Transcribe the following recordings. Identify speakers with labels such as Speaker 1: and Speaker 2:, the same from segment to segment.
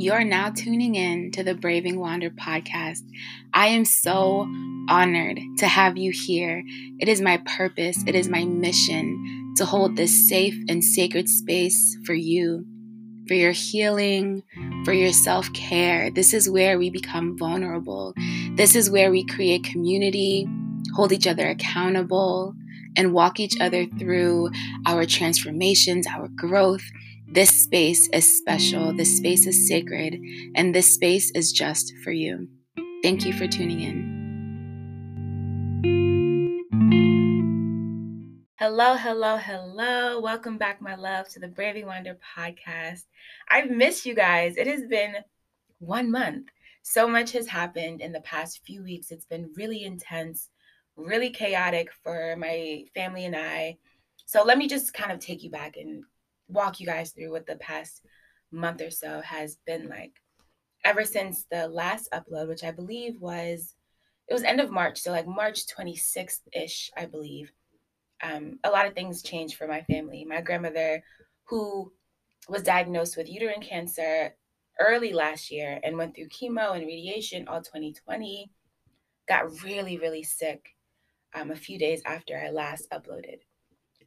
Speaker 1: You're now tuning in to the Braving Wander podcast. I am so honored to have you here. It is my purpose, it is my mission to hold this safe and sacred space for you, for your healing, for your self care. This is where we become vulnerable. This is where we create community, hold each other accountable, and walk each other through our transformations, our growth this space is special, this space is sacred, and this space is just for you. Thank you for tuning in. Hello, hello, hello. Welcome back, my love, to the Braving Wander podcast. I've missed you guys. It has been one month. So much has happened in the past few weeks. It's been really intense, really chaotic for my family and I. So let me just kind of take you back and walk you guys through what the past month or so has been like. Ever since the last upload, which I believe was it was end of March, so like March 26th ish, I believe. Um, a lot of things changed for my family. My grandmother, who was diagnosed with uterine cancer early last year and went through chemo and radiation all 2020, got really, really sick um, a few days after I last uploaded.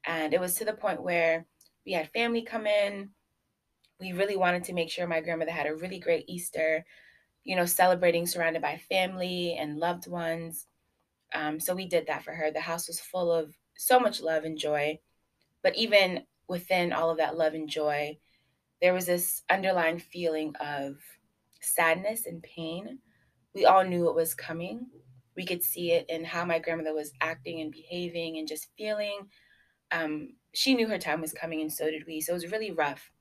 Speaker 1: And it was to the point where we had family come in. We really wanted to make sure my grandmother had a really great Easter, you know, celebrating surrounded by family and loved ones. Um, so we did that for her. The house was full of so much love and joy. But even within all of that love and joy, there was this underlying feeling of sadness and pain. We all knew it was coming. We could see it in how my grandmother was acting and behaving and just feeling. Um, she knew her time was coming and so did we. So it was really rough.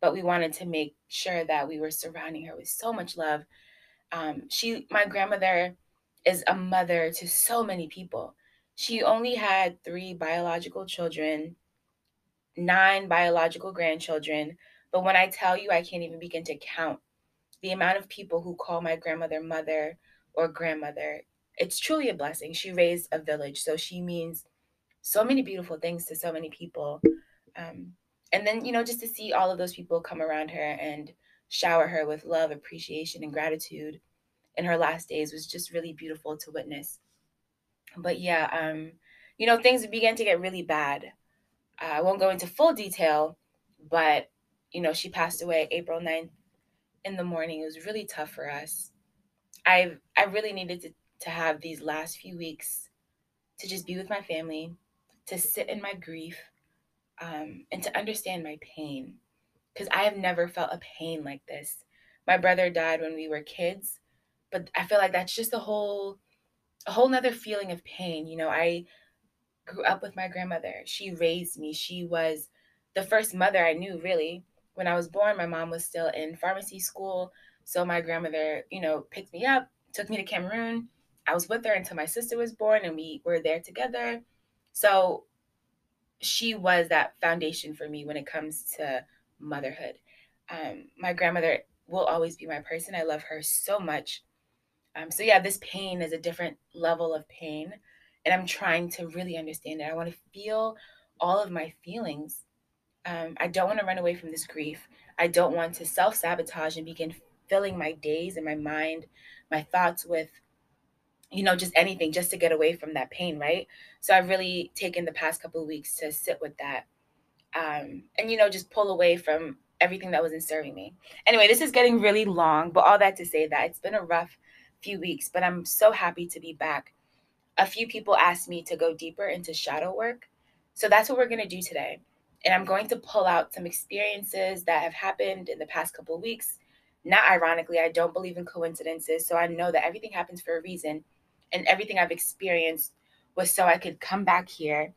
Speaker 1: But we wanted to make sure that we were surrounding her with so much love. Um, she, my grandmother, is a mother to so many people. She only had three biological children, nine biological grandchildren. But when I tell you, I can't even begin to count the amount of people who call my grandmother mother or grandmother. It's truly a blessing. She raised a village, so she means so many beautiful things to so many people. Um, and then, you know, just to see all of those people come around her and shower her with love, appreciation, and gratitude in her last days was just really beautiful to witness. But yeah, um, you know, things began to get really bad. Uh, I won't go into full detail, but, you know, she passed away April 9th in the morning. It was really tough for us. I I really needed to, to have these last few weeks to just be with my family, to sit in my grief um, and to understand my pain because I have never felt a pain like this. My brother died when we were kids, but I feel like that's just a whole a whole nother feeling of pain. You know, I grew up with my grandmother. She raised me. She was the first mother I knew really. When I was born, my mom was still in pharmacy school. So my grandmother, you know, picked me up, took me to Cameroon. I was with her until my sister was born and we were there together. So she was that foundation for me when it comes to motherhood. Um, my grandmother will always be my person. I love her so much. Um, so yeah, this pain is a different level of pain, and I'm trying to really understand it. I want to feel all of my feelings. Um, I don't want to run away from this grief. I don't want to self sabotage and begin filling my days and my mind, my thoughts with you know, just anything just to get away from that pain, right? So I've really taken the past couple weeks to sit with that um, and, you know, just pull away from everything that wasn't serving me. Anyway, this is getting really long, but all that to say that it's been a rough few weeks, but I'm so happy to be back. A few people asked me to go deeper into shadow work. So that's what we're going to do today. And I'm going to pull out some experiences that have happened in the past couple weeks. Not ironically, I don't believe in coincidences. So I know that everything happens for a reason and everything I've experienced was so I could come back here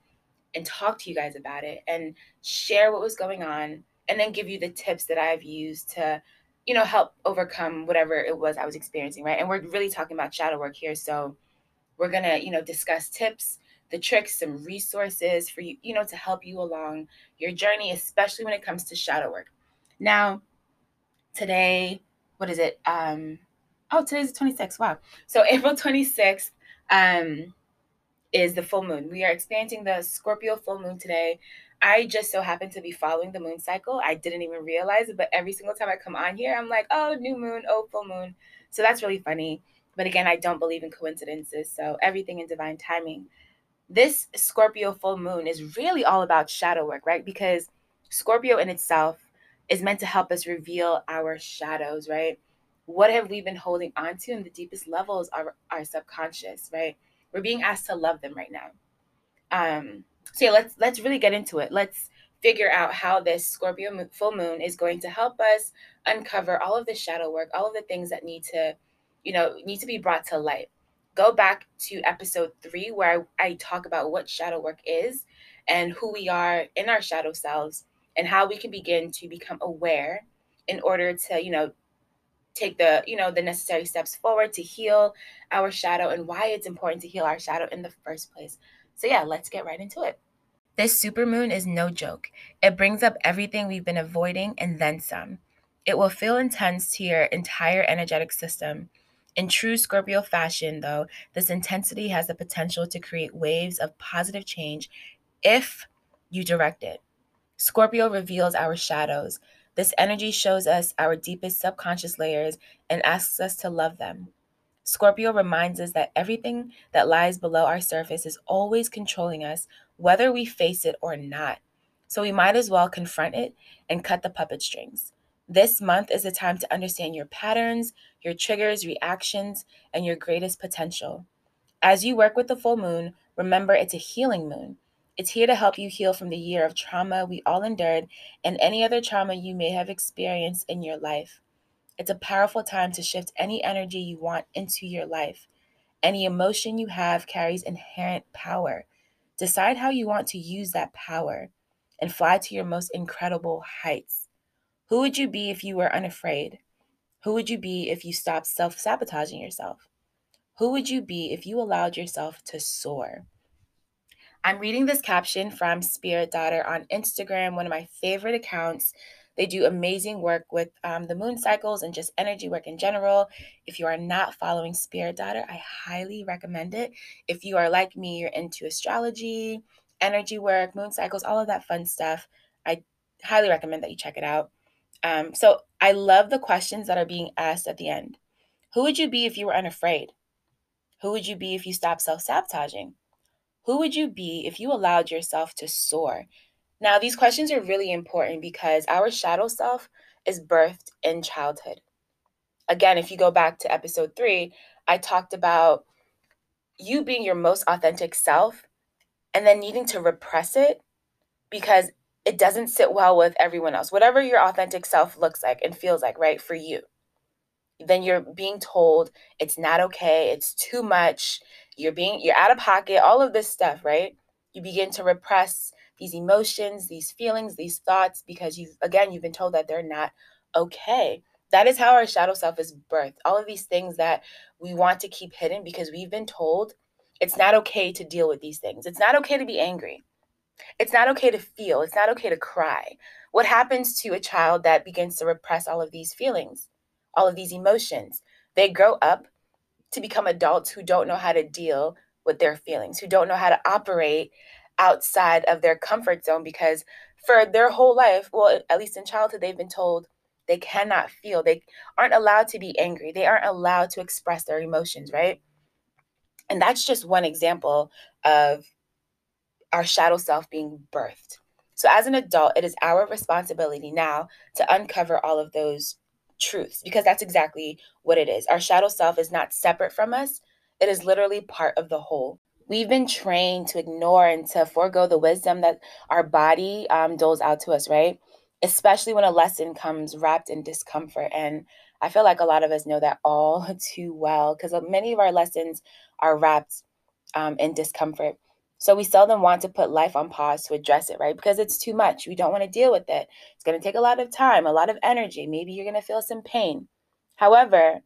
Speaker 1: and talk to you guys about it and share what was going on and then give you the tips that I've used to you know help overcome whatever it was I was experiencing right? And we're really talking about shadow work here so we're going to you know discuss tips the tricks some resources for you you know to help you along your journey especially when it comes to shadow work. Now today what is it? Um Oh, today's the 26th. Wow. So April 26th um, is the full moon. We are experiencing the Scorpio full moon today. I just so happen to be following the moon cycle. I didn't even realize it, but every single time I come on here, I'm like, oh, new moon, oh, full moon. So that's really funny. But again, I don't believe in coincidences. So everything in divine timing. This Scorpio full moon is really all about shadow work, right? Because Scorpio in itself is meant to help us reveal our shadows, right? What have we been holding on to in the deepest levels of our subconscious, right? We're being asked to love them right now. Um, so yeah, let's let's really get into it. Let's figure out how this Scorpio full moon is going to help us uncover all of the shadow work, all of the things that need to, you know, need to be brought to light. Go back to episode three where I, I talk about what shadow work is and who we are in our shadow selves and how we can begin to become aware in order to, you know, take the, you know, the necessary steps forward to heal our shadow and why it's important to heal our shadow in the first place. So yeah, let's get right into it. This supermoon is no joke. It brings up everything we've been avoiding and then some. It will feel intense to your entire energetic system. In true Scorpio fashion, though, this intensity has the potential to create waves of positive change if you direct it. Scorpio reveals our shadows. This energy shows us our deepest subconscious layers and asks us to love them. Scorpio reminds us that everything that lies below our surface is always controlling us, whether we face it or not. So we might as well confront it and cut the puppet strings. This month is the time to understand your patterns, your triggers, reactions, and your greatest potential. As you work with the full moon, remember it's a healing moon. It's here to help you heal from the year of trauma we all endured and any other trauma you may have experienced in your life. It's a powerful time to shift any energy you want into your life. Any emotion you have carries inherent power. Decide how you want to use that power and fly to your most incredible heights. Who would you be if you were unafraid? Who would you be if you stopped self sabotaging yourself? Who would you be if you allowed yourself to soar? I'm reading this caption from Spirit Daughter on Instagram, one of my favorite accounts. They do amazing work with um, the moon cycles and just energy work in general. If you are not following Spirit Daughter, I highly recommend it. If you are like me, you're into astrology, energy work, moon cycles, all of that fun stuff, I highly recommend that you check it out. Um, so I love the questions that are being asked at the end. Who would you be if you were unafraid? Who would you be if you stopped self sabotaging? Who would you be if you allowed yourself to soar? Now, these questions are really important because our shadow self is birthed in childhood. Again, if you go back to episode three, I talked about you being your most authentic self and then needing to repress it because it doesn't sit well with everyone else. Whatever your authentic self looks like and feels like, right, for you. Then you're being told it's not okay, it's too much, you're being you're out of pocket, all of this stuff, right? You begin to repress these emotions, these feelings, these thoughts, because you've, again, you've been told that they're not okay. That is how our shadow self is birthed. All of these things that we want to keep hidden because we've been told it's not okay to deal with these things. It's not okay to be angry. It's not okay to feel. It's not okay to cry. What happens to a child that begins to repress all of these feelings, all of these emotions? They grow up to become adults who don't know how to deal with their feelings, who don't know how to operate outside of their comfort zone because for their whole life, well, at least in childhood, they've been told they cannot feel. They aren't allowed to be angry. They aren't allowed to express their emotions, right? And that's just one example of our shadow self being birthed. So, as an adult, it is our responsibility now to uncover all of those truths because that's exactly what it is. Our shadow self is not separate from us, it is literally part of the whole we've been trained to ignore and to forego the wisdom that our body um, doles out to us, right? Especially when a lesson comes wrapped in discomfort. And I feel like a lot of us know that all too well because many of our lessons are wrapped um, in discomfort. So we seldom want to put life on pause to address it, right? Because it's too much. We don't want to deal with it. It's going to take a lot of time, a lot of energy. Maybe you're going to feel some pain. However,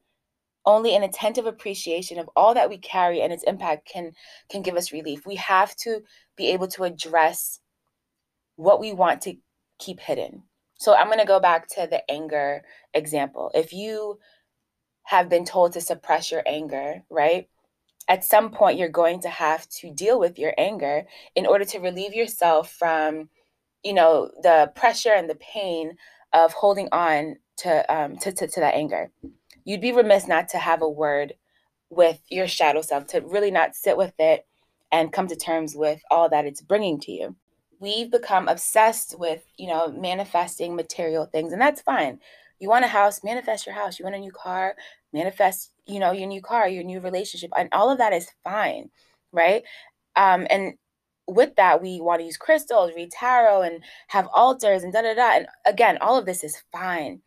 Speaker 1: only an attentive appreciation of all that we carry and its impact can can give us relief we have to be able to address what we want to keep hidden so i'm going to go back to the anger example if you have been told to suppress your anger right at some point you're going to have to deal with your anger in order to relieve yourself from you know, the pressure and the pain of holding on to um to, to, to that anger. You'd be remiss not to have a word with your shadow self, to really not sit with it and come to terms with all that it's bringing to you. We've become obsessed with, you know, manifesting material things, and that's fine. You want a house, manifest your house. You want a new car, manifest, you know, your new car, your new relationship, and all of that is fine, right? Um, and with that, we want to use crystals, read tarot, and have altars and da da da. And again, all of this is fine,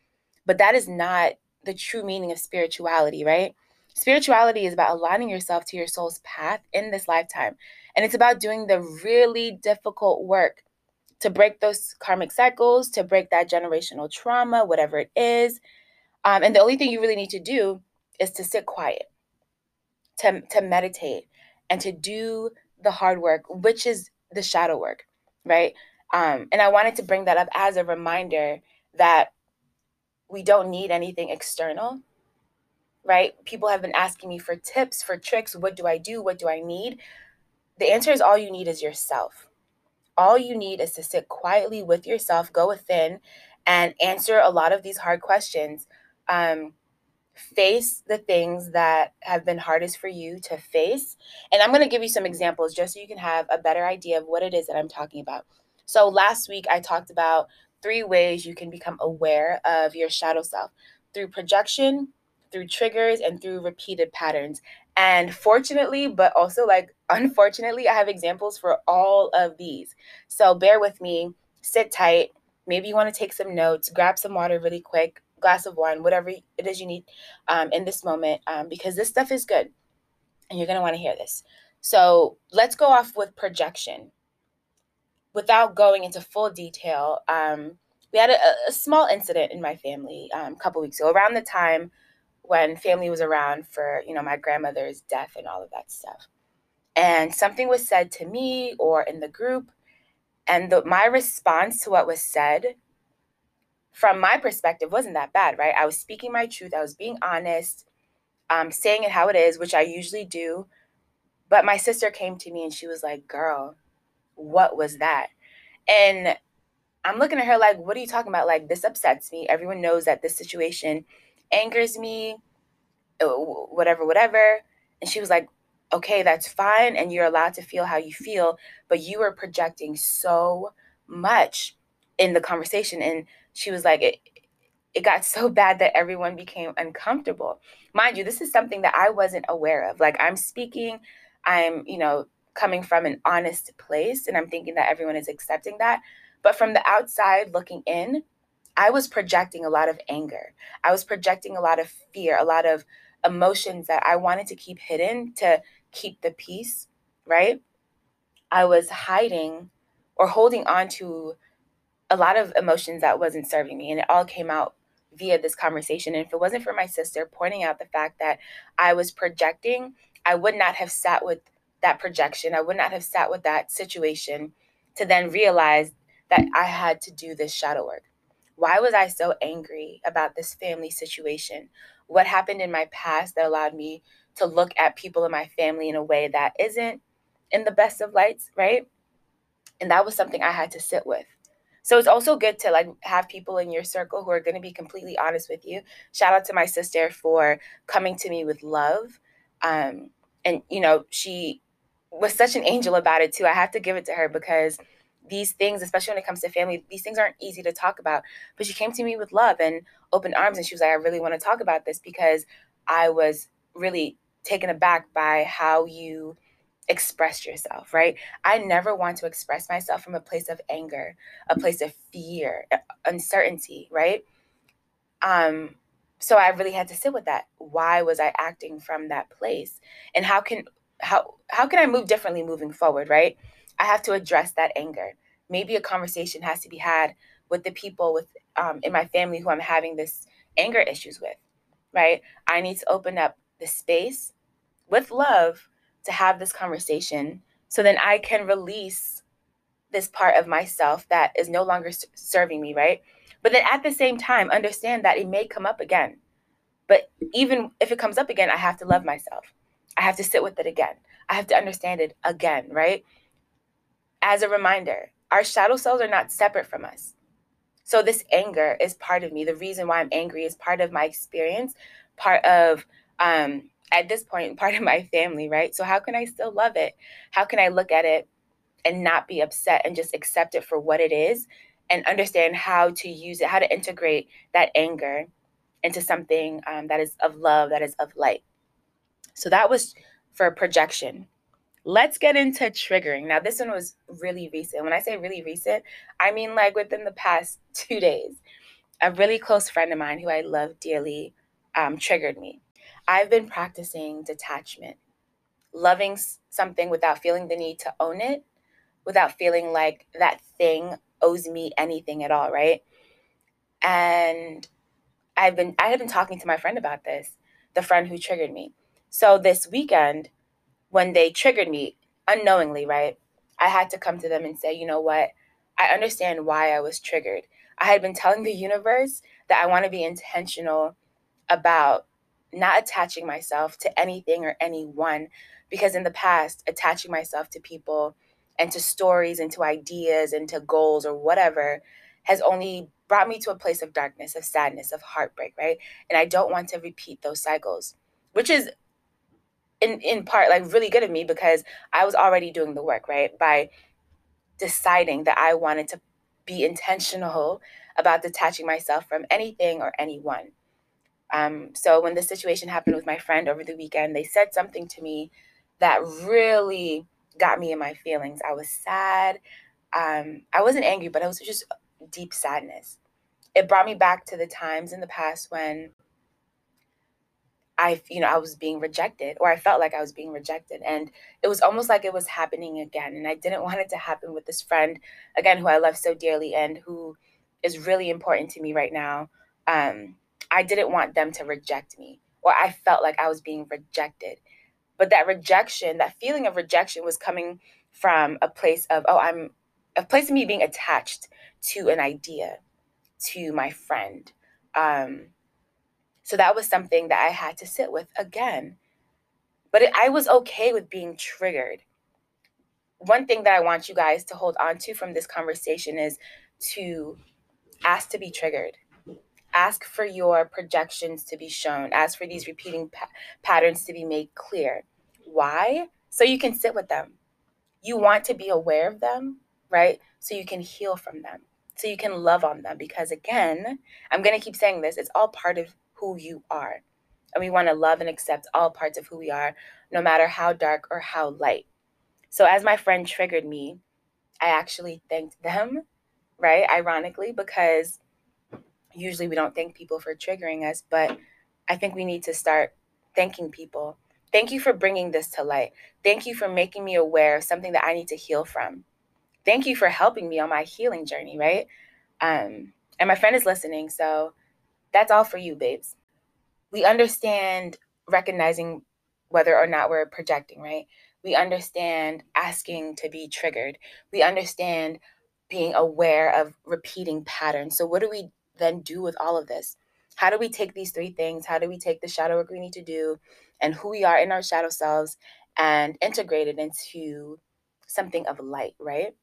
Speaker 1: but that is not the true meaning of spirituality, right? Spirituality is about aligning yourself to your soul's path in this lifetime. And it's about doing the really difficult work to break those karmic cycles, to break that generational trauma, whatever it is. Um, and the only thing you really need to do is to sit quiet, to, to meditate, and to do the hard work, which is the shadow work, right? Um, and I wanted to bring that up as a reminder that we don't need anything external, right? People have been asking me for tips, for tricks. What do I do? What do I need? The answer is all you need is yourself. All you need is to sit quietly with yourself, go within, and answer a lot of these hard questions. Um, face the things that have been hardest for you to face. And I'm going to give you some examples just so you can have a better idea of what it is that I'm talking about. So, last week I talked about three ways you can become aware of your shadow self through projection, through triggers, and through repeated patterns. And fortunately, but also like unfortunately, I have examples for all of these. So, bear with me, sit tight. Maybe you want to take some notes, grab some water really quick, glass of wine, whatever it is you need um, in this moment, um, because this stuff is good and you're going to want to hear this. So let's go off with projection. Without going into full detail, um, we had a, a, small incident in my family um, a couple weeks ago, around the time when family was around for you know my grandmother's death and all of that stuff. And something was said to me or in the group, and the, my response to what was said from my perspective wasn't that bad, right? I was speaking my truth, I was being honest, um, saying it how it is, which I usually do. But my sister came to me and she was like, Girl, what was that? And I'm looking at her like, What are you talking about? Like, this upsets me. Everyone knows that this situation angers me, uh, whatever, whatever. And she was like, Okay, that's fine. And you're allowed to feel how you feel. But you were projecting so much in the conversation. And she was like, it, it got so bad that everyone became uncomfortable. Mind you, this is something that I wasn't aware of. Like I'm speaking, I'm, you know, coming from an honest place and I'm thinking that everyone is accepting that. But from the outside looking in, I was projecting a lot of anger. I was projecting a lot of fear, a lot of emotions that I wanted to keep hidden to keep the peace, right? I was hiding or holding on to a lot of emotions that wasn't serving me and it all came out via this conversation. And if it wasn't for my sister pointing out the fact that i was projecting i would not have sat with that projection. I would not have sat with that situation to then realize that i had to do this shadow work. Why was i so angry about this family situation? What happened in my past that allowed me to look at people in my family in a way that isn't in the best of lights right? And that was something i had to sit with so it's also good to like have people in your circle who are going to be completely honest with you. Shout out to my sister for coming to me with love. Um, and you know, she was such an angel about it too. I have to give it to her because these things, especially when it comes to family, these things aren't easy to talk about. But she came to me with love and open arms and she was like, I really want to talk about this because I was really taken aback by how you express yourself, right? I never want to express myself from a place of anger, a place of fear, uh, uncertainty, right? Um so I really had to sit with that. Why was I acting from that place? And how can how how can I move differently moving forward, right? I have to address that anger. Maybe a conversation has to be had with the people with um, in my family who I'm having this anger issues with, right? I need to open up the space with love to have this conversation so then I can release this part of myself that is no longer serving me, right? But then at the same time, understand that it may come up again. But even if it comes up again, I have to love myself. I have to sit with it again. I have to understand it again, right? As a reminder, our shadow selves are not separate from us. So this anger is part of me. The reason why I'm angry is part of my experience, part of um at this point part of my family, right? So how can I still love it? How can I look at it and not be upset and just accept it for what it is and understand how to use it, how to integrate that anger into something um, that is of love, that is of light. So that was for projection. Let's get into triggering. Now, this one was really recent. When I say really recent, I mean like within the past two days. A really close friend of mine who I love dearly um, triggered me. I've been practicing detachment, loving something without feeling the need to own it, without feeling like that thing owes me anything at all, right? And I've been I have been talking to my friend about this, the friend who triggered me. So this weekend, when they triggered me unknowingly, right? I had to come to them and say, you know what? I understand why I was triggered. I had been telling the universe that I want to be intentional about not attaching myself to anything or anyone because in the past, attaching myself to people and to stories and to ideas and to goals or whatever has only brought me to a place of darkness, of sadness, of heartbreak, right? And I don't want to repeat those cycles, which is in in part like really good of me because I was already doing the work, right? By deciding that I wanted to be intentional about detaching myself from anything or anyone. Um, so when the situation happened with my friend over the weekend, they said something to me that really got me in my feelings. I was sad. Um, I wasn't angry, but I was just deep sadness. It brought me back to the times in the past when I, you know, I was being rejected or I felt like I was being rejected. And it was almost like it was happening again. And I didn't want it to happen with this friend, again, who I love so dearly and who is really important to me right now. Um, I didn't want them to reject me or I felt like I was being rejected. But that rejection, that feeling of rejection was coming from a place of, oh, I'm a place of me being attached to an idea, to my friend. Um, so that was something that I had to sit with again. But it, I was okay with being triggered. One thing that I want you guys to hold on to from this conversation is to ask to be triggered. Ask for your projections to be shown. Ask for these repeating pa- patterns to be made clear. Why? So you can sit with them. You want to be aware of them, right? So you can heal from them. So you can love on them. Because again, I'm going to keep saying this, it's all part of who you are. And we want to love and accept all parts of who we are, no matter how dark or how light. So, as my friend triggered me, I actually thanked them, right? Ironically, because usually we don't thank people for triggering us, but I think we need to start thanking people. Thank you for bringing this to light. Thank you for making me aware of something that I need to heal from. Thank you for helping me on my healing journey, right? Um, and my friend is listening, so that's all for you, babes. We understand recognizing whether or not we're projecting, right? We understand asking to be triggered. We understand being aware of repeating patterns. So, what do we then do with all of this? How do we take these three things? How do we take the shadow work we need to do and who we are in our shadow selves and integrate it into something of light, right?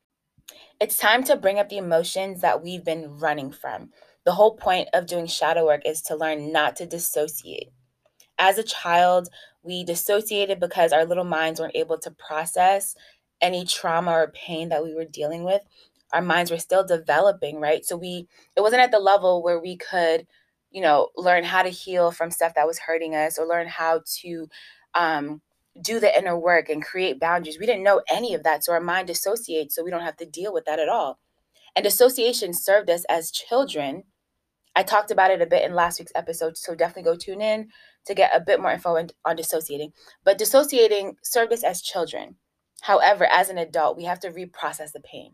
Speaker 1: It's time to bring up the emotions that we've been running from. The whole point of doing shadow work is to learn not to dissociate. As a child, we dissociated because our little minds weren't able to process any trauma or pain that we were dealing with. Our minds were still developing, right? So we it wasn't at the level where we could, you know, learn how to heal from stuff that was hurting us or learn how to um do the inner work and create boundaries. We didn't know any of that. So our mind dissociates so we don't have to deal with that at all. And dissociation served us as children. I talked about it a bit in last week's episode, so definitely go tune in to get a bit more info on, on dissociating. But dissociating served us as children. However, as an adult, we have to reprocess the pain.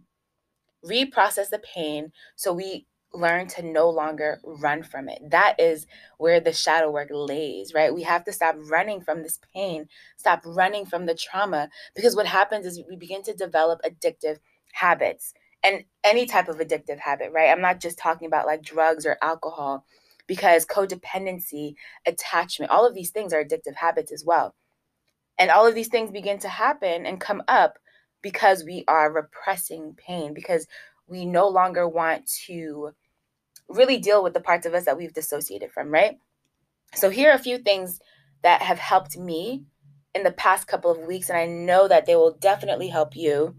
Speaker 1: Reprocess the pain so we learn to no longer run from it. That is where the shadow work lays, right? We have to stop running from this pain, stop running from the trauma, because what happens is we begin to develop addictive habits and any type of addictive habit, right? I'm not just talking about like drugs or alcohol because codependency, attachment, all of these things are addictive habits as well. And all of these things begin to happen and come up because we are repressing pain, because we no longer want to really deal with the parts of us that we've dissociated from, right? So, here are a few things that have helped me in the past couple of weeks, and I know that they will definitely help you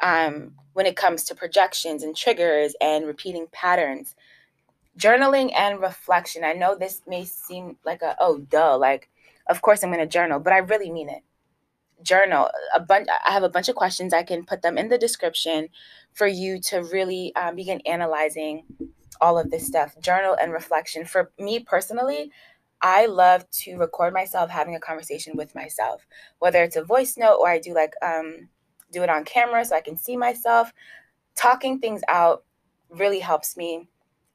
Speaker 1: um, when it comes to projections and triggers and repeating patterns. Journaling and reflection. I know this may seem like a, oh, duh, like, of course I'm going to journal, but I really mean it journal a bunch i have a bunch of questions i can put them in the description for you to really um, begin analyzing all of this stuff. Journal and reflection. For me personally i love to record myself having a conversation with myself whether it's a voice note or i do like um, do it on camera so i can see myself. Talking things out really helps me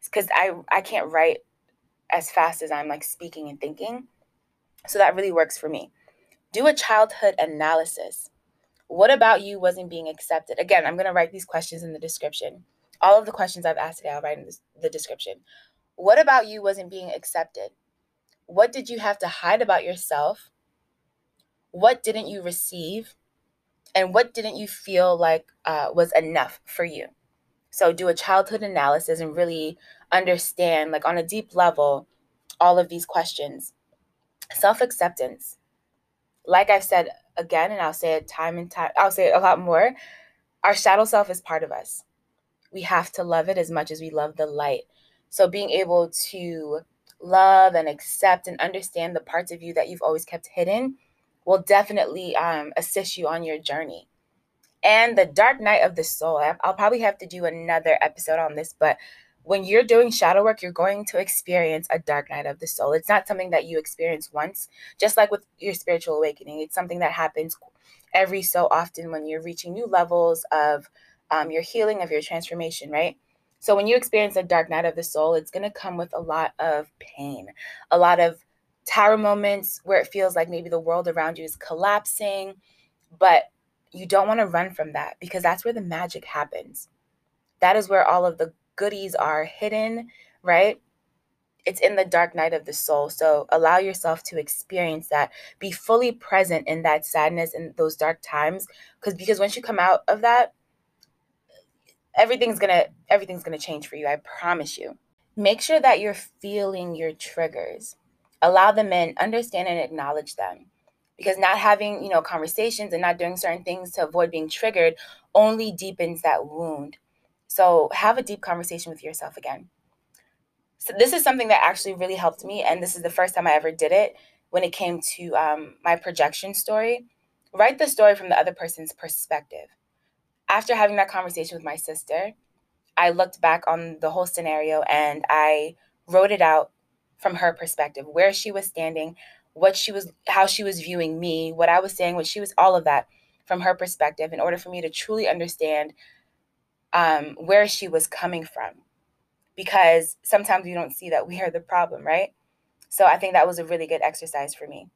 Speaker 1: because i i can't write as fast as i'm like speaking and thinking. So that really works for me do a childhood analysis. What about you wasn't being accepted? Again, I'm going to write these questions in the description. All of the questions I've asked today, I'll write in the description. What about you wasn't being accepted? What did you have to hide about yourself? What didn't you receive? And what didn't you feel like uh, was enough for you? So, do a childhood analysis and really understand, like on a deep level, all of these questions. Self acceptance like I've said again, and I'll say it time and time, I'll say it a lot more. Our shadow self is part of us. We have to love it as much as we love the light. So being able to love and accept and understand the parts of you that you've always kept hidden will definitely um, assist you on your journey. And the dark night of the soul, I'll probably have to do another episode on this, but when you're doing shadow work, you're going to experience a dark night of the soul. It's not something that you experience once, just like with your spiritual awakening. It's something that happens every so often when you're reaching new levels of um, your healing, of your transformation, right? So when you experience a dark night of the soul, it's going to come with a lot of pain, a lot of tower moments where it feels like maybe the world around you is collapsing, but you don't want to run from that because that's where the magic happens. That is where all of the goodies are hidden, right? It's in the dark night of the soul. So allow yourself to experience that. Be fully present in that sadness and those dark times. Because because once you come out of that, everything's gonna everything's gonna change for you. I promise you. Make sure that you're feeling your triggers. Allow them in, understand and acknowledge them because not having you know conversations and not doing certain things to avoid being triggered only deepens that wound so have a deep conversation with yourself again. So this is something that actually really helped me, and this is the first time I ever did it when it came to um, my projection story. Write the story from the other person's perspective. After having that conversation with my sister, I looked back on the whole scenario and I wrote it out from her perspective, where she was standing, what she was, how she was viewing me, what I was saying, what she was, all of that from her perspective, in order for me to truly understand um, where she was coming from because sometimes we don't see that we are the problem, right? So I think that was a really good exercise for me.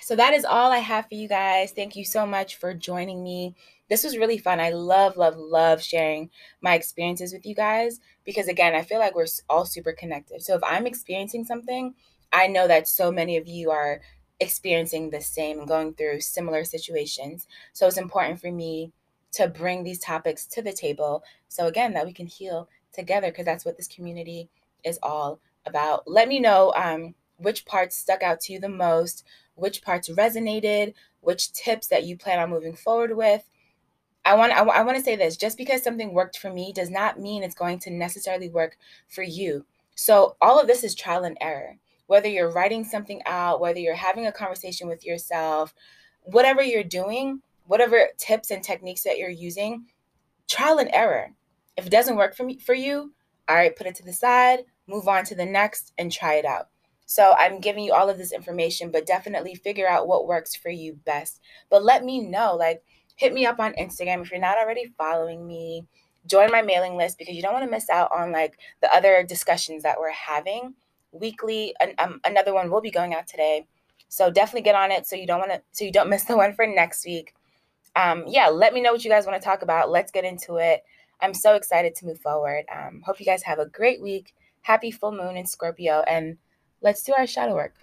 Speaker 1: So that is all I have for you guys. Thank you so much for joining me. This was really fun. I love, love, love sharing my experiences with you guys because, again, I feel like we're all super connected. So if I'm experiencing something, I know that so many of you are experiencing the same and going through similar situations. So it's important for me to bring these topics to the table. So, again, that we can heal together because that's what this community is all about. Let me know um, which parts stuck out to you the most, which parts resonated, which tips that you plan on moving forward with. I want I, I want to say this just because something worked for me does not mean it's going to necessarily work for you. So all of this is trial and error. Whether you're writing something out, whether you're having a conversation with yourself, whatever you're doing, whatever tips and techniques that you're using, trial and error. If it doesn't work for me for you, all right, put it to the side, move on to the next and try it out. So I'm giving you all of this information, but definitely figure out what works for you best. But let me know, like hit me up on Instagram if you're not already following me. Join my mailing list because you don't want to miss out on like the other discussions that we're having weekly. And um, another one will be going out today. So definitely get on it so you don't want to so you don't miss the one for next week um, yeah, let me know what you guys want to talk about. Let's get into it. I'm so excited to move forward. Um, hope you guys have a great week. Happy full moon in Scorpio, and let's do our shadow work.